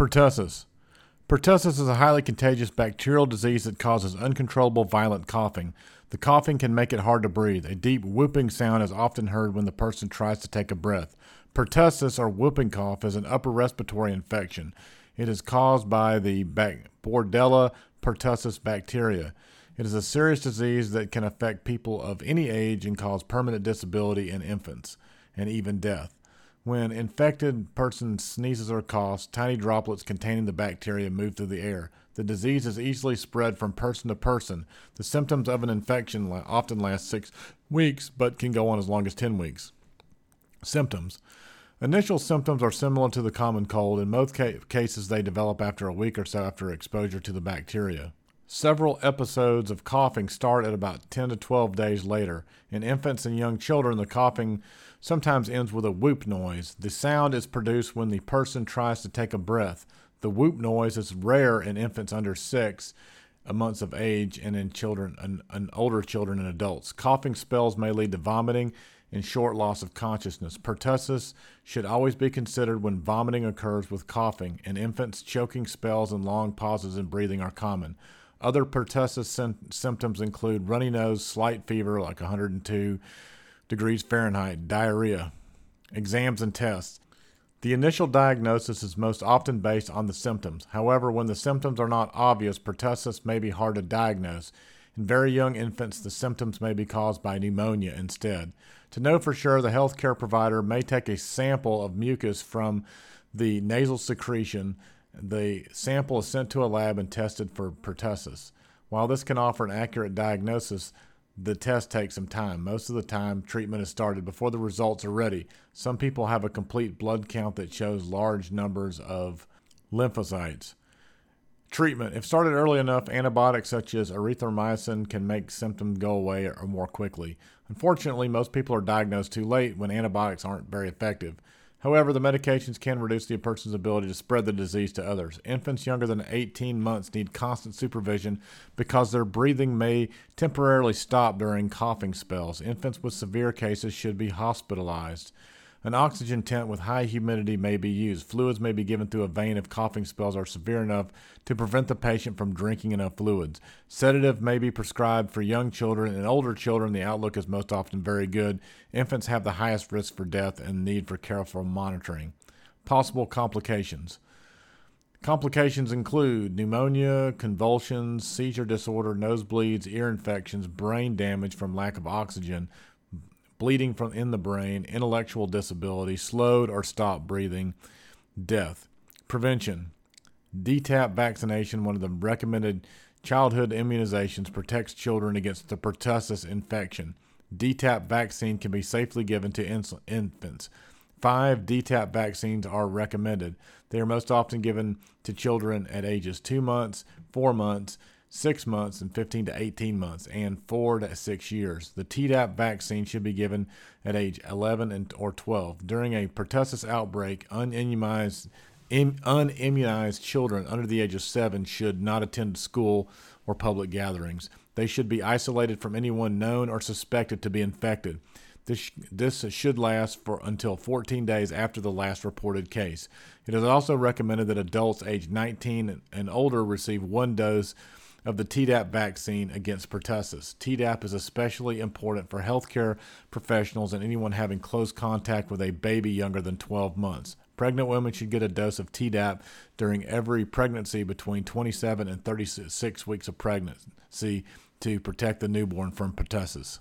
Pertussis. Pertussis is a highly contagious bacterial disease that causes uncontrollable violent coughing. The coughing can make it hard to breathe. A deep whooping sound is often heard when the person tries to take a breath. Pertussis or whooping cough is an upper respiratory infection. It is caused by the Bordetella pertussis bacteria. It is a serious disease that can affect people of any age and cause permanent disability in infants and even death. When infected person sneezes or coughs, tiny droplets containing the bacteria move through the air. The disease is easily spread from person to person. The symptoms of an infection often last six weeks, but can go on as long as 10 weeks. Symptoms Initial symptoms are similar to the common cold. In most ca- cases, they develop after a week or so after exposure to the bacteria. Several episodes of coughing start at about 10 to 12 days later. In infants and young children, the coughing sometimes ends with a whoop noise. The sound is produced when the person tries to take a breath. The whoop noise is rare in infants under six months of age and in children and, and older children and adults. Coughing spells may lead to vomiting and short loss of consciousness. Pertussis should always be considered when vomiting occurs with coughing. In infants, choking spells and long pauses in breathing are common. Other pertussis symptoms include runny nose, slight fever like 102 degrees Fahrenheit, diarrhea, exams and tests. The initial diagnosis is most often based on the symptoms. However, when the symptoms are not obvious, pertussis may be hard to diagnose. In very young infants, the symptoms may be caused by pneumonia instead. To know for sure, the healthcare provider may take a sample of mucus from the nasal secretion the sample is sent to a lab and tested for pertussis. While this can offer an accurate diagnosis, the test takes some time. Most of the time, treatment is started before the results are ready. Some people have a complete blood count that shows large numbers of lymphocytes. Treatment. If started early enough, antibiotics such as erythromycin can make symptoms go away or more quickly. Unfortunately, most people are diagnosed too late when antibiotics aren't very effective. However, the medications can reduce the person's ability to spread the disease to others. Infants younger than 18 months need constant supervision because their breathing may temporarily stop during coughing spells. Infants with severe cases should be hospitalized. An oxygen tent with high humidity may be used. Fluids may be given through a vein if coughing spells are severe enough to prevent the patient from drinking enough fluids. Sedative may be prescribed for young children and older children. The outlook is most often very good. Infants have the highest risk for death and need for careful monitoring. Possible complications. Complications include pneumonia, convulsions, seizure disorder, nosebleeds, ear infections, brain damage from lack of oxygen, bleeding from in the brain, intellectual disability, slowed or stopped breathing, death. Prevention. DTaP vaccination, one of the recommended childhood immunizations, protects children against the pertussis infection. DTaP vaccine can be safely given to infants. Five DTaP vaccines are recommended. They are most often given to children at ages 2 months, 4 months, six months and 15 to 18 months, and four to six years. The Tdap vaccine should be given at age 11 and, or 12. During a pertussis outbreak, unimmunized, unimmunized children under the age of seven should not attend school or public gatherings. They should be isolated from anyone known or suspected to be infected. This, this should last for until 14 days after the last reported case. It is also recommended that adults aged 19 and older receive one dose of the Tdap vaccine against pertussis. Tdap is especially important for healthcare professionals and anyone having close contact with a baby younger than 12 months. Pregnant women should get a dose of Tdap during every pregnancy between 27 and 36 weeks of pregnancy to protect the newborn from pertussis.